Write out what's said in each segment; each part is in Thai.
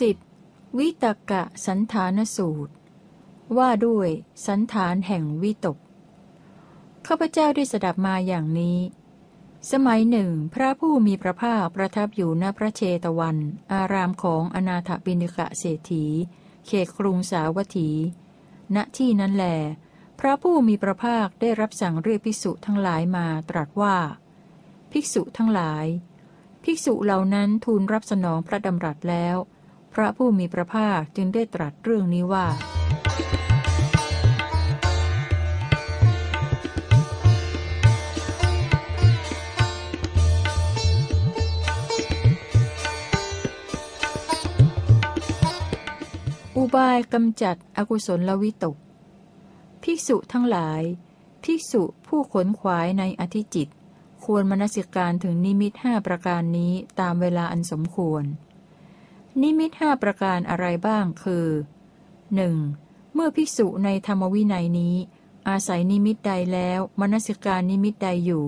สิบวิตกะสันฐานสูตร ว่าด้วยสันฐานแห่งวิตก ข้าพเจ้าได้สดับมาอย่างนี้ สมัยหนึ่ง พระผู้มีพระภาคประทับอยู่ณพระเชตวัน อารามของอนาถบิณิกะเศรษฐี เขตกรุงสาวัตถี ณที่นั้นแหลพระผู้มีพระภาคได้รับสั่งเรียกภิกษุทั้งหลายมาตรัสว่า ภิกษุทั้งหลาย ภิกษุเหล่านั้นทูลรับสนองพระดำรัสแล้ว พระผู้มีพระภาคจึงได้ตรัสเรื่องนี้ว่า อุบายกำจัดอกุศลลวิตก ภิกษุทั้งหลาย ภิกษุผู้ขนขวายในอธิจิต ควรมนสิการถึงนิมิตห้าประการนี้ตามเวลาอันสมควร นิมิตห้าประการอะไรบ้างคือ 1. เมื่อภิกษุในธรรมวินัยนี้ อาศัยนิมิตใดแล้วมนสิการนิมิตใดอยู่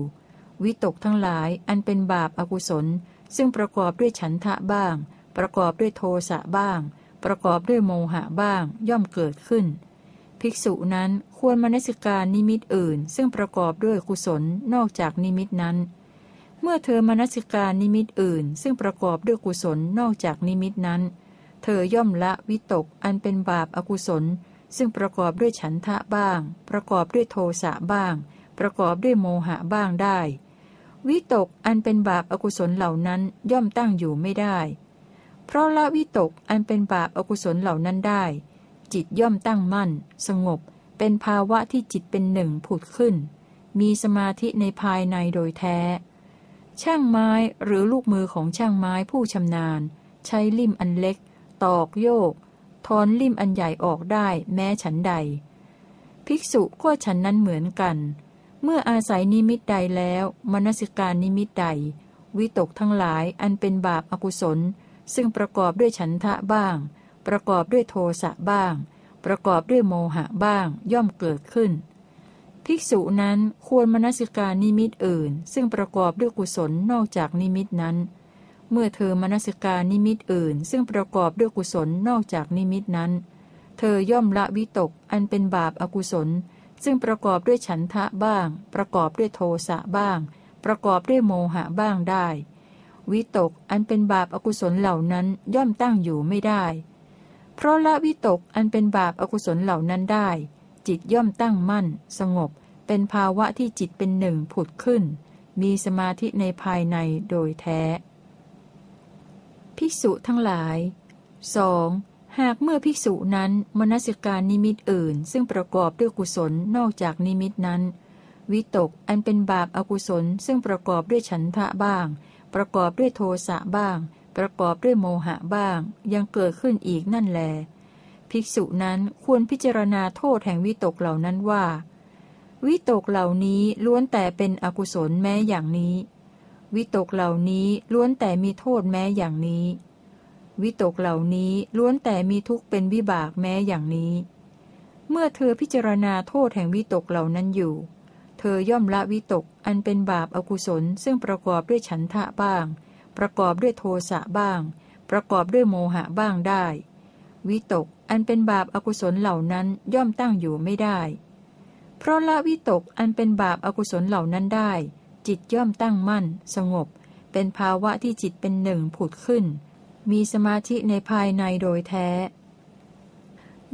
วิตกทั้งหลายอันเป็นบาปอากุศล ซึ่งประกอบด้วยฉันทะบ้าง ประกอบด้วยโทสะบ้าง ประกอบด้วยโมหะบ้างย่อมเกิดขึ้น ภิกษุนั้นควรมนสิการนิมิตอื่น ซึ่งประกอบด้วยกุศลนอกจากนิมิตนั้น เมื่อเธอมนสิการนิมิตอื่น ซึ่งประกอบด้วยกุศลนอกจากนิมิตนั้น เธอย่อมละวิตกอันเป็นบาปอากุศล ซึ่งประกอบด้วยฉันทะบ้าง ประกอบด้วยโทสะบ้าง ประกอบด้วยโมหะบ้างได้ วิตกอันเป็นบาปอากุศลเหล่านั้นย่อมตั้งอยู่ไม่ได้ เพราะละวิตกอันเป็นบาปอากุศลเหล่านั้นได้ จิตย่อมตั้งมั่น สงบ เป็นภาวะที่จิตเป็นหนึ่งผุดขึ้น มีสมาธิในภายในโดยแท้ ช่างไม้หรือลูกมือของช่างไม้ผู้ชำนาญ ใช้ลิ่มอันเล็ก ตอกโยกทอนลิ่มอันใหญ่ออกได้แม้ฉันใด ภิกษุก็ฉันนั้นเหมือนกัน เมื่ออาศัยนิมิตใดแล้ว มนสิการนิมิตใด วิตกทั้งหลายอันเป็นบาปอากุศล ซึ่งประกอบด้วยฉันทะบ้าง ประกอบด้วยโทสะบ้าง ประกอบด้วยโมหะบ้างย่อมเกิดขึ้น ภิกษุนั้นควรมนสิการนิมิตอื่น ซึ่งประกอบด้วยกุศลนอกจากนิมิตนั้น เมื่อเธอมนสิการนิมิตอื่น ซึ่งประกอบด้วยกุศลนอกจากนิมิตนั้น เธอย่อมละวิตกอันเป็นบาปอากุศล ซึ่งประกอบด้วยฉันทะบ้าง ประกอบด้วยโทสะบ้าง ประกอบด้วยโมหะบ้างได้ วิตกอันเป็นบาปอากุศลเหล่านั้นย่อมตั้งอยู่ไม่ได้ เพราะละวิตกอันเป็นบาปอากุศลเหล่านั้นได้ จิตย่อมตั้งมั่น สงบ เป็นภาวะที่จิตเป็นหนึ่งผุดขึ้น มีสมาธิในภายในโดยแท้ ภิกษุทั้งหลาย 2. หากเมื่อภิกษุนั้นมนสิการนิมิตอื่น ซึ่งประกอบด้วยกุศลนอกจากนิมิตนั้น วิตกอันเป็นบาปอากุศลซึ่งประกอบด้วยฉันทะบ้าง ประกอบด้วยโทสะบ้าง ประกอบด้วยโมหะบ้าง ยังเกิดขึ้นอีกนั่นแล ภิกษุนั้นควรพิจารณาโทษแห่งวิตกเหล่านั้นว่า วิตกเหล่านี้ล้วนแต่เป็นอกุศลแม้อย่างนี้ วิตกเหล่านี้ล้วนแต่มีโทษแม้อย่างนี้ วิตกเหล่านี้ล้วนแต่มีทุกข์เป็นวิบากแม้อย่างนี้ เมื่อเธอพิจารณาโทษแห่งวิตกเหล่านั้นอยู่ เธอย่อมละวิตกอันเป็นบาปอากุศลซึ่งประกอบด้วยฉันทะบ้าง ประกอบด้วยโทสะบ้าง ประกอบด้วยโมหะบ้างได้ วิตก อันเป็นบาปอากุศลเหล่านั้นย่อมตั้งอยู่ไม่ได้ เพราะละวิตกอันเป็นบาปอากุศลเหล่านั้นได้ จิตย่อมตั้งมั่น สงบ เป็นภาวะที่จิตเป็นหนึ่งผุดขึ้น มีสมาธิในภายในโดยแท้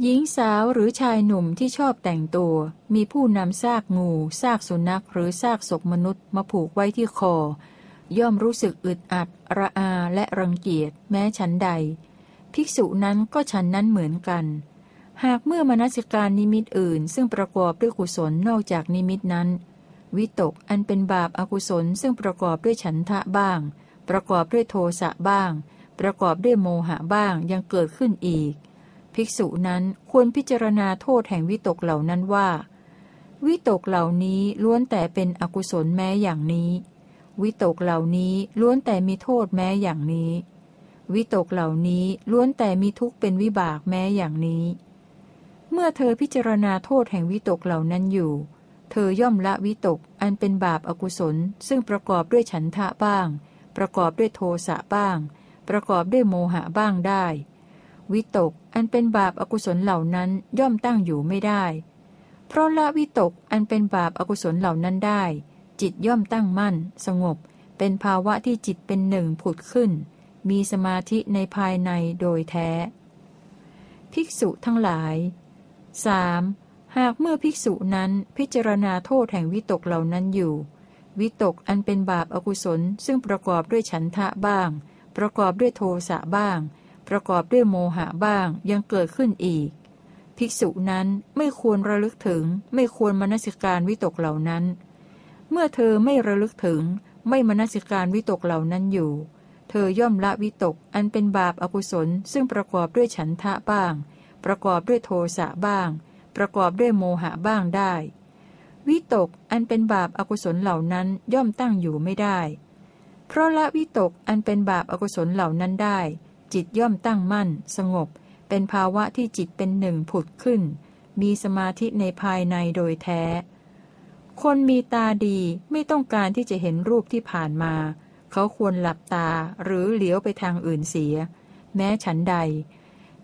หญิงสาวหรือชายหนุ่มที่ชอบแต่งตัว มีผู้นำซากงูซากสุนัขหรือซากศพมนุษย์มาผูกไว้ที่คอ ย่อมรู้สึกอึดอัด ระอาและรังเกียจแม้ฉันใด ภิกษุนั้นก็ฉันนั้นเหมือนกัน หากเมื่อมนสิการนิมิตอื่น ซึ่งประกอบด้วยกุศลนอกจากนิมิตนั้น วิตกอันเป็นบาปอากุศลซึ่งประกอบด้วยฉันทะบ้าง ประกอบด้วยโทสะบ้าง ประกอบด้วยโมหะบ้างยังเกิดขึ้นอีก ภิกษุนั้นควรพิจารณาโทษแห่งวิตกเหล่านั้นว่า วิตกเหล่านี้ล้วนแต่เป็นอกุศลแม้อย่างนี้ วิตกเหล่านี้ล้วนแต่มีโทษแม้อย่างนี้ วิตกเหล่านี้ล้วนแต่มีทุกข์เป็นวิบากแม้อย่างนี้ เมื่อเธอพิจารณาโทษแห่งวิตกเหล่านั้นอยู่ เธอย่อมละวิตกอันเป็นบาปอากุศล ซึ่งประกอบด้วยฉันทะบ้าง ประกอบด้วยโทสะบ้าง ประกอบด้วยโมหะบ้างได้ วิตกอันเป็นบาปอากุศลเหล่านั้นย่อมตั้งอยู่ไม่ได้ เพราะละวิตกอันเป็นบาปอากุศลเหล่านั้นได้ จิตย่อมตั้งมั่น สงบ เป็นภาวะที่จิตเป็นหนึ่งผุดขึ้น มีสมาธิในภายในโดยแท้ ภิกษุทั้งหลาย 3. หากเมื่อภิกษุนั้นพิจารณาโทษแห่งวิตกเหล่านั้นอยู่ วิตกอันเป็นบาปอากุศลซึ่งประกอบด้วยฉันทะบ้าง ประกอบด้วยโทสะบ้าง ประกอบด้วยโมหะบ้างยังเกิดขึ้นอีก ภิกษุนั้นไม่ควรระลึกถึง ไม่ควรมนสิการวิตกเหล่านั้น เมื่อเธอไม่ระลึกถึง ไม่มนสิการวิตกเหล่านั้นอยู่ เธอย่อมละวิตกอันเป็นบาปอากุศล ซึ่งประกอบด้วยฉันทะบ้าง ประกอบด้วยโทสะบ้าง ประกอบด้วยโมหะบ้างได้ วิตกอันเป็นบาปอากุศลเหล่านั้นย่อมตั้งอยู่ไม่ได้ เพราะละวิตกอันเป็นบาปอากุศลเหล่านั้นได้ จิตย่อมตั้งมั่น สงบ เป็นภาวะที่จิตเป็นหนึ่งผุดขึ้น มีสมาธิในภายในโดยแท้ คนมีตาดีไม่ต้องการที่จะเห็นรูปที่ผ่านมา เขาควรหลับตาหรือเหลียวไปทางอื่นเสีย แม้ฉันใด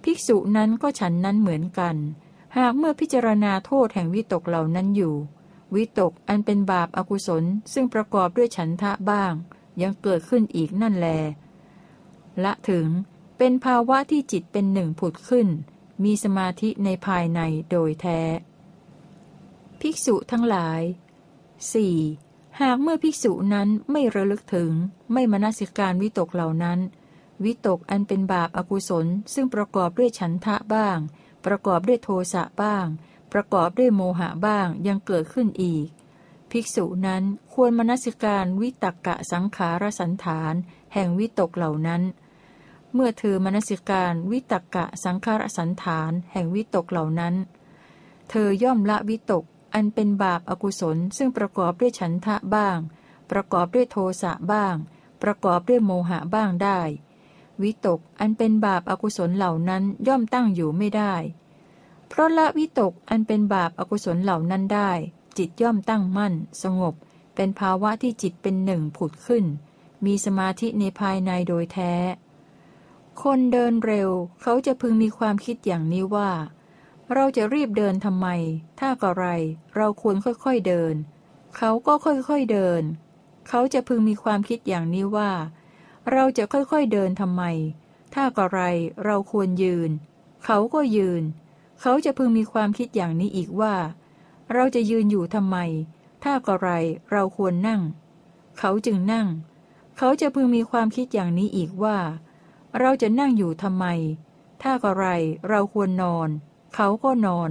ภิกษุนั้นก็ฉันนั้นเหมือนกัน หากเมื่อพิจารณาโทษแห่งวิตกเหล่านั้นอยู่ วิตกอันเป็นบาปอากุศลซึ่งประกอบด้วยฉันทะบ้าง ยังเกิดขึ้นอีกนั่นแล ละถึงเป็นภาวะที่จิตเป็นหนึ่งผุดขึ้น มีสมาธิในภายในโดยแท้ ภิกษุทั้งหลาย 4. หากเมื่อภิกษุนั้นไม่ระลึกถึง ไม่มนสิการวิตกเหล่านั้น วิตกอันเป็นบาปอากุศล ซึ่งประกอบด้วยฉันทะบ้าง ประกอบด้วยโทสะบ้าง ประกอบด้วยโมหะบ้างยังเกิดขึ้นอีก ภิกษุนั้นควรมนสิการวิตกกะสังขารสันฐาน แห่งวิตกเหล่านั้น เมื่อเธอมนสิการวิตกะสังขารสันฐาน แห่งวิตกเหล่านั้น เธอย่อมละวิตก อันเป็นบาปอากุศลซึ่งประกอบด้วยฉันทะบ้าง ประกอบด้วยโทสะบ้าง ประกอบด้วยโมหะบ้างได้ วิตกอันเป็นบาปอากุศลเหล่านั้นย่อมตั้งอยู่ไม่ได้ เพราะละวิตกอันเป็นบาปอากุศลเหล่านั้นได้ จิตย่อมตั้งมั่น สงบ เป็นภาวะที่จิตเป็นหนึ่งผุดขึ้น มีสมาธิในภายในโดยแท้ คนเดินเร็วเขาจะพึงมีความคิดอย่างนี้ว่า เราจะรีบเดินทำไม ถ้ากะไร เราควรค่อยๆเดิน เขาก็ค่อยๆเดิน เขาจะพึงมีความคิดอย่างนี้ว่า เราจะค่อยๆเดินทำไม ถ้ากะไร เราควรยืน เขาก็ยืน เขาจะพึงมีความคิดอย่างนี้อีกว่า เราจะยืนอยู่ทำไม ถ้ากะไร เราควรนั่ง เขาจึงนั่ง เขาจะพึงมีความคิดอย่างนี้อีกว่า เราจะนั่งอยู่ทำไม ถ้ากะไร เราควรนอน เขาก็นอน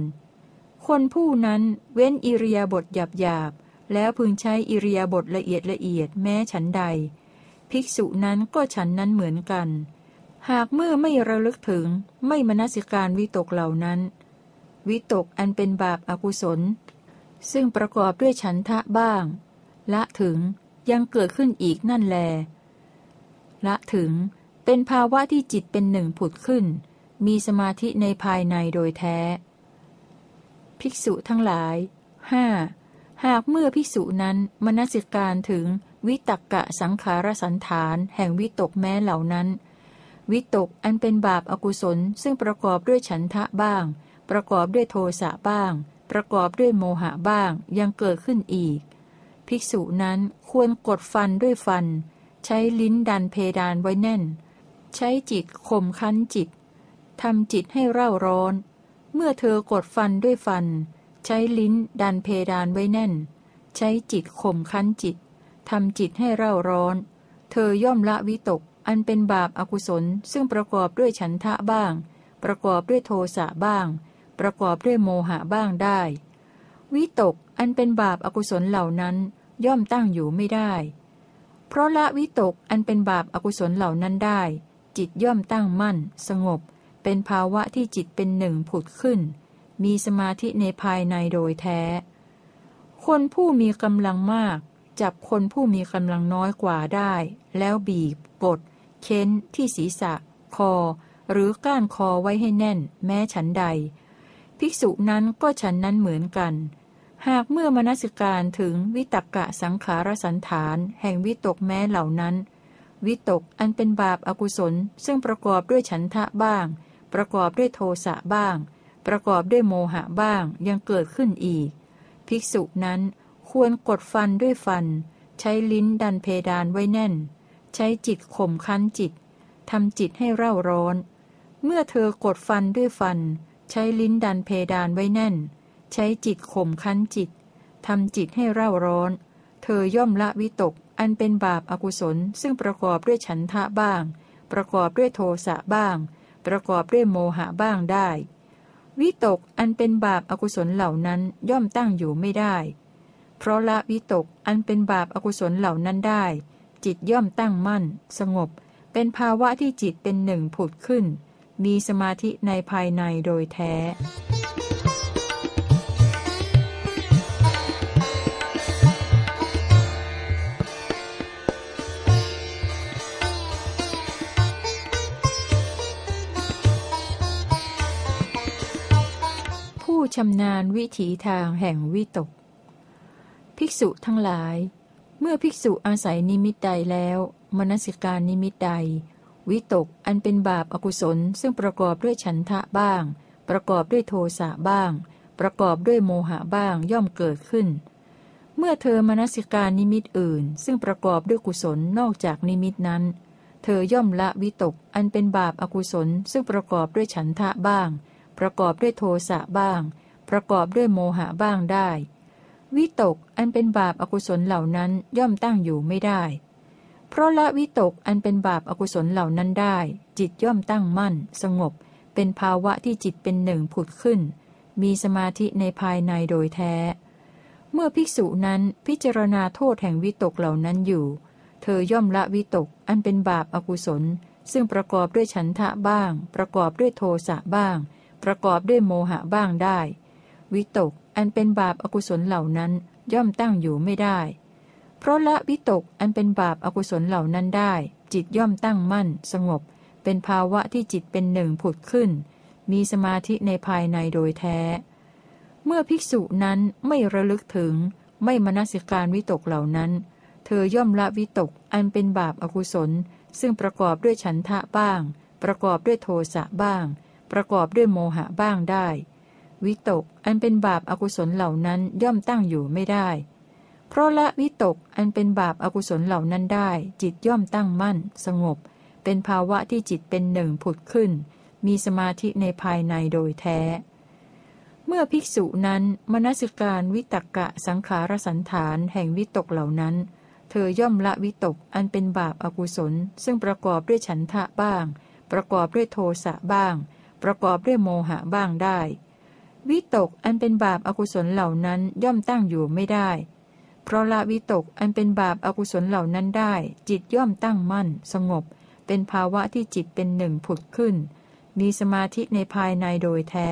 คนผู้นั้นเว้นอิริยาบถหยาบหยาบแล้วพึงใช้อิริยาบถละเอียดละเอียดแม้ฉันใด ภิกษุนั้นก็ฉันนั้นเหมือนกัน หากเมื่อไม่ระลึกถึงไม่มนสิการวิตกเหล่านั้น วิตกอันเป็นบาปอากุศล ซึ่งประกอบด้วยฉันทะบ้าง ละถึงยังเกิดขึ้นอีกนั่นแล ละถึงเป็นภาวะที่จิตเป็นหนึ่งผุดขึ้น มีสมาธิในภายในโดยแท้ ภิกษุทั้งหลายห้าหากเมื่อภิกษุนั้นมนสิการถึงวิตกกะสังขารสันฐานแห่งวิตกแม้เหล่านั้น วิตกอันเป็นบาปอากุศลซึ่งประกอบด้วยฉันทะบ้าง ประกอบด้วยโทสะบ้าง ประกอบด้วยโมหะบ้างยังเกิดขึ้นอีก ภิกษุนั้นควรกดฟันด้วยฟัน ใช้ลิ้นดันเพดานไว้แน่น ใช้จิตข่มคั้นจิต ทำจิตให้เร่าร้อน เมื่อเธอกดฟันด้วยฟัน ใช้ลิ้นดันเพดานไว้แน่น ใช้จิตข่มคั้นจิตทำจิตให้เร่าร้อน เธอย่อมละวิตก อันเป็นบาปอากุศล ซึ่งประกอบด้วยฉันทะบ้าง ประกอบด้วยโทสะบ้าง ประกอบด้วยโมหะบ้างได้ วิตกอันเป็นบาปอากุศลเหล่านั้นย่อมตั้งอยู่ไม่ได้ เพราะละวิตกอันเป็นบาปอากุศลเหล่านั้นได้ จิตย่อมตั้งมั่น สงบ เป็นภาวะที่จิตเป็นหนึ่งผุดขึ้น มีสมาธิในภายในโดยแท้ คนผู้มีกำลังมาก จับคนผู้มีกำลังน้อยกว่าได้ แล้วบีบกดเค้น ที่ศีรษะ คอ หรือก้านคอไว้ให้แน่น แม้ฉันใด ภิกษุนั้นก็ฉันนั้นเหมือนกัน หากเมื่อมนสิการถึงวิตกกะสังขารสันฐาน แห่งวิตกแม้เหล่านั้น วิตกอันเป็นบาปอากุศล ซึ่งประกอบด้วยฉันทะบ้าง ประกอบด้วยโทสะบ้าง ประกอบด้วยโมหะบ้างยังเกิดขึ้นอีก ภิกษุนั้นควรกดฟันด้วยฟัน ใช้ลิ้นดันเพดานไว้แน่น ใช้จิตข่มคั้นจิตทำจิตให้เร่าร้อน เมื่อเธอกดฟันด้วยฟัน ใช้ลิ้นดันเพดานไว้แน่น ใช้จิตข่มคั้นจิตทำจิตให้เร่าร้อน เธอย่อมละวิตก อันเป็นบาปอากุศลซึ่งประกอบด้วยฉันทะบ้าง ประกอบด้วยโทสะบ้าง ประกอบด้วยโมหะบ้างได้ วิตกอันเป็นบาปอากุศลเหล่านั้นย่อมตั้งอยู่ไม่ได้ เพราะละวิตกอันเป็นบาปอากุศลเหล่านั้นได้ จิตย่อมตั้งมั่น สงบ เป็นภาวะที่จิตเป็นหนึ่งผุดขึ้น มีสมาธิในภายในโดยแท้ ชำนาญวิถีทางแห่งวิตก ภิกษุทั้งหลาย เมื่อภิกษุอาศัยนิมิตใดแล้ว มนสิการนิมิตใด วิตกอันเป็นบาปอากุศลซึ่งประกอบด้วยฉันทะบ้าง ประกอบด้วยโทสะบ้าง ประกอบด้วยโมหะบ้างย่อมเกิดขึ้น เมื่อเธอมนสิการนิมิตอื่น ซึ่งประกอบด้วยกุศลนอกจากนิมิตนั้น เธอย่อมละวิตกอันเป็นบาปอากุศลซึ่งประกอบด้วยฉันทะบ้างประกอบด้วยโทสะบ้าง ประกอบด้วยโมหะบ้างได้ วิตกอันเป็นบาปอากุศลเหล่านั้นย่อมตั้งอยู่ไม่ได้ เพราะละวิตกอันเป็นบาปอากุศลเหล่านั้นได้ จิตย่อมตั้งมั่น สงบ เป็นภาวะที่จิตเป็นหนึ่งผุดขึ้น มีสมาธิในภายในโดยแท้ เมื่อภิกษุนั้นพิจารณาโทษแห่งวิตกเหล่านั้นอยู่ เธอย่อมละวิตกอันเป็นบาปอากุศลซึ่งประกอบด้วยฉันทะบ้าง ประกอบด้วยโทสะบ้าง ประกอบด้วยโมหะบ้างได้ วิตก อันเป็นบาปอากุศลเหล่านั้น ย่อมตั้งอยู่ไม่ได้ เพราะละวิตกอันเป็นบาปอากุศลเหล่านั้นได้ จิตย่อมตั้งมั่น สงบ เป็นภาวะที่จิตเป็นหนึ่งผุดขึ้น มีสมาธิในภายในโดยแท้ เมื่อภิกษุนั้นไม่ระลึกถึง ไม่มนสิการวิตกเหล่านั้น เธอย่อมละวิตกอันเป็นบาปอากุศล ซึ่งประกอบด้วยฉันทะบ้าง ประกอบด้วยโทสะบ้าง ประกอบด้วยโมหะบ้างได้ วิตก อันเป็นบาปอากุศลเหล่านั้นย่อมตั้งอยู่ไม่ได้ เพราะละวิตกอันเป็นบาปอากุศลเหล่านั้นได้ จิตย่อมตั้งมั่น สงบ เป็นภาวะที่จิตเป็นหนึ่งผุดขึ้น มีสมาธิในภายในโดยแท้ เมื่อภิกษุนั้นมนสิการวิตกกะสังขารสันฐานแห่งวิตกเหล่านั้น เธอย่อมละวิตกอันเป็นบาปอากุศล ซึ่งประกอบด้วยฉันทะบ้าง ประกอบด้วยโทสะบ้างประกอบด้วยโมหะบ้างได้ วิตกอันเป็นบาปอากุศลเหล่านั้นย่อมตั้งอยู่ไม่ได้ เพราะละวิตกอันเป็นบาปอากุศลเหล่านั้นได้ จิตย่อมตั้งมั่น สงบ เป็นภาวะที่จิตเป็นหนึ่งผุดขึ้น มีสมาธิในภายในโดยแท้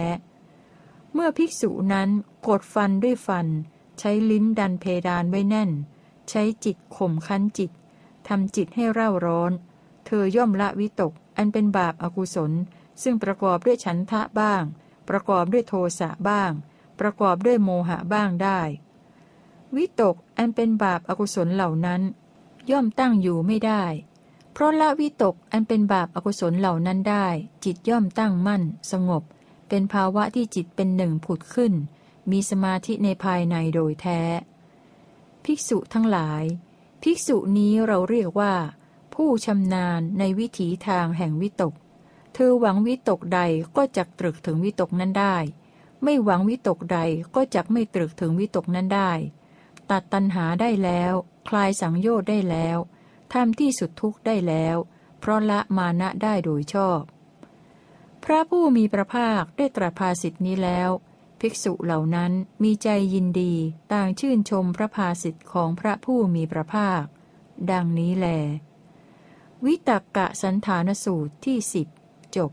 เมื่อภิกษุนั้นกดฟันด้วยฟัน ใช้ลิ้นดันเพดานไว้แน่น ใช้จิตข่มคั้นจิตทำจิตให้เร่าร้อน เธอย่อมละวิตกอันเป็นบาปอากุศล ซึ่งประกอบด้วยฉันทะบ้าง ประกอบด้วยโทสะบ้าง ประกอบด้วยโมหะบ้างได้ วิตกอันเป็นบาปอากุศลเหล่านั้น ย่อมตั้งอยู่ไม่ได้ เพราะละวิตกอันเป็นบาปอากุศลเหล่านั้นได้ จิตย่อมตั้งมั่น สงบ เป็นภาวะที่จิตเป็นหนึ่งผุดขึ้น มีสมาธิในภายในโดยแท้ ภิกษุทั้งหลาย ภิกษุนี้เราเรียกว่า ผู้ชำนาญในวิถีทางแห่งวิตก เธอหวังวิตกใดก็จักตรึกถึงวิตกนั้นได้ ไม่หวังวิตกใดก็จักไม่ตรึกถึงวิตกนั้นได้ ตัดตัณหาได้แล้ว คลายสังโยชน์ได้แล้วทำที่สุดทุกข์ได้แล้ว เพราะละมานะได้โดยชอบ พระผู้มีพระภาคได้ตรัสภาสิทธินี้แล้ว ภิกษุเหล่านั้นมีใจยินดีต่างชื่นชมพระภาสิทธิของพระผู้มีพระภาค ดังนี้แล วิตักกะสันฐานสูตรที่สิบ จบ